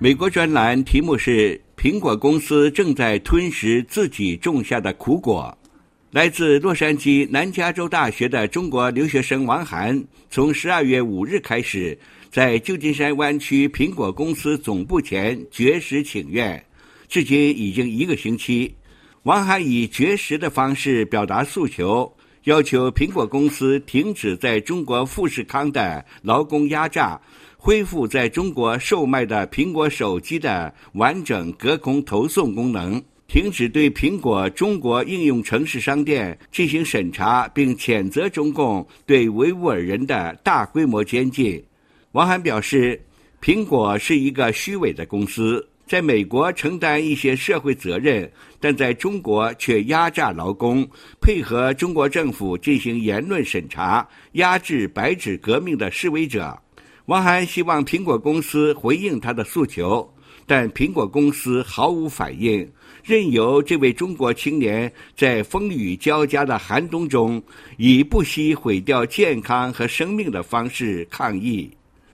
美国专栏题目是“苹果公司正在吞食自己种下的苦果”。来自洛杉矶南加州大学的中国留学生王涵，从十二月五日开始，在旧金山湾区苹果公司总部前绝食请愿，至今已经一个星期。王涵以绝食的方式表达诉求。要求苹果公司停止在中国富士康的劳工压榨，恢复在中国售卖的苹果手机的完整隔空投送功能，停止对苹果中国应用城市商店进行审查，并谴责中共对维吾尔人的大规模监禁。王涵表示，苹果是一个虚伪的公司。在美国承担一些社会责任，但在中国却压榨劳工，配合中国政府进行言论审查，压制白纸革命的示威者。王涵希望苹果公司回应他的诉求，但苹果公司毫无反应，任由这位中国青年在风雨交加的寒冬中，以不惜毁掉健康和生命的方式抗议。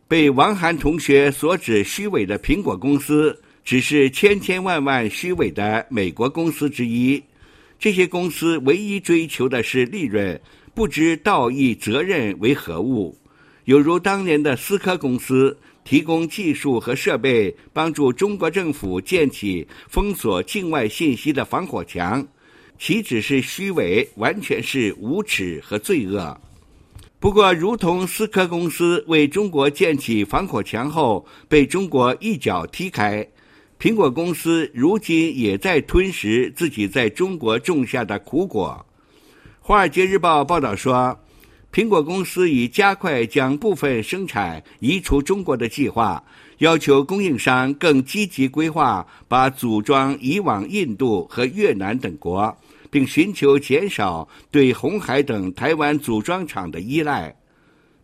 被王涵同学所指虚伪的苹果公司。只是千千万万虚伪的美国公司之一，这些公司唯一追求的是利润，不知道义责任为何物。有如当年的思科公司，提供技术和设备，帮助中国政府建起封锁境外信息的防火墙，岂止是虚伪，完全是无耻和罪恶。不过，如同思科公司为中国建起防火墙后，被中国一脚踢开。苹果公司如今也在吞食自己在中国种下的苦果。《华尔街日报》报道说，苹果公司已加快将部分生产移出中国的计划，要求供应商更积极规划把组装移往印度和越南等国，并寻求减少对红海等台湾组装厂的依赖。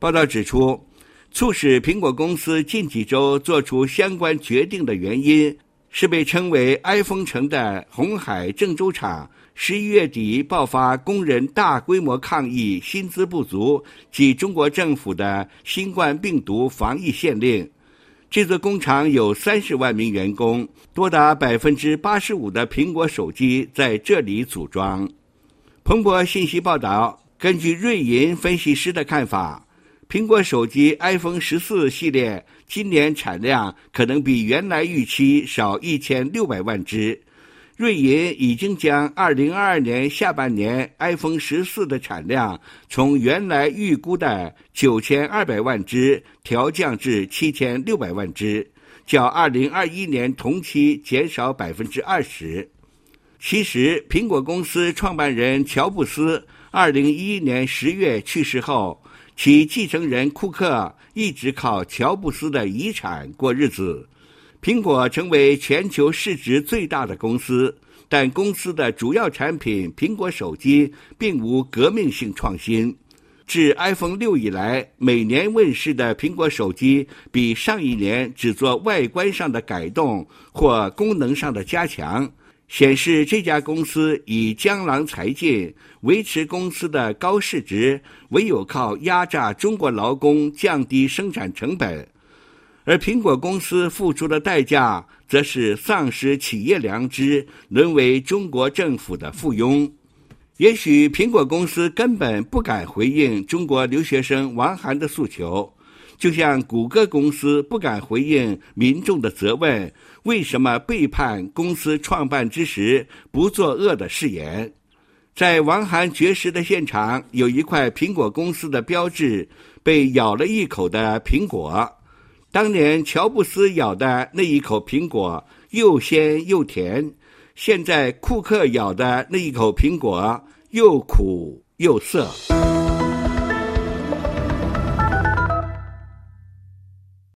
报道指出。促使苹果公司近几周做出相关决定的原因，是被称为“ “iPhone 城”的红海郑州厂十一月底爆发工人大规模抗议，薪资不足及中国政府的新冠病毒防疫限令。这座工厂有三十万名员工，多达百分之八十五的苹果手机在这里组装。彭博信息报道，根据瑞银分析师的看法。苹果手机 iPhone 十四系列今年产量可能比原来预期少一千六百万只。瑞银已经将二零二二年下半年 iPhone 十四的产量从原来预估的九千二百万只调降至七千六百万只，较二零二一年同期减少百分之二十。其实，苹果公司创办人乔布斯二零一一年十月去世后。其继承人库克一直靠乔布斯的遗产过日子。苹果成为全球市值最大的公司，但公司的主要产品苹果手机并无革命性创新。自 iPhone 六以来，每年问世的苹果手机比上一年只做外观上的改动或功能上的加强。显示这家公司以江郎才尽，维持公司的高市值，唯有靠压榨中国劳工降低生产成本，而苹果公司付出的代价，则是丧失企业良知，沦为中国政府的附庸。也许苹果公司根本不敢回应中国留学生王涵的诉求。就像谷歌公司不敢回应民众的责问，为什么背叛公司创办之时不作恶的誓言？在王涵绝食的现场，有一块苹果公司的标志，被咬了一口的苹果。当年乔布斯咬的那一口苹果又鲜又甜，现在库克咬的那一口苹果又苦又涩。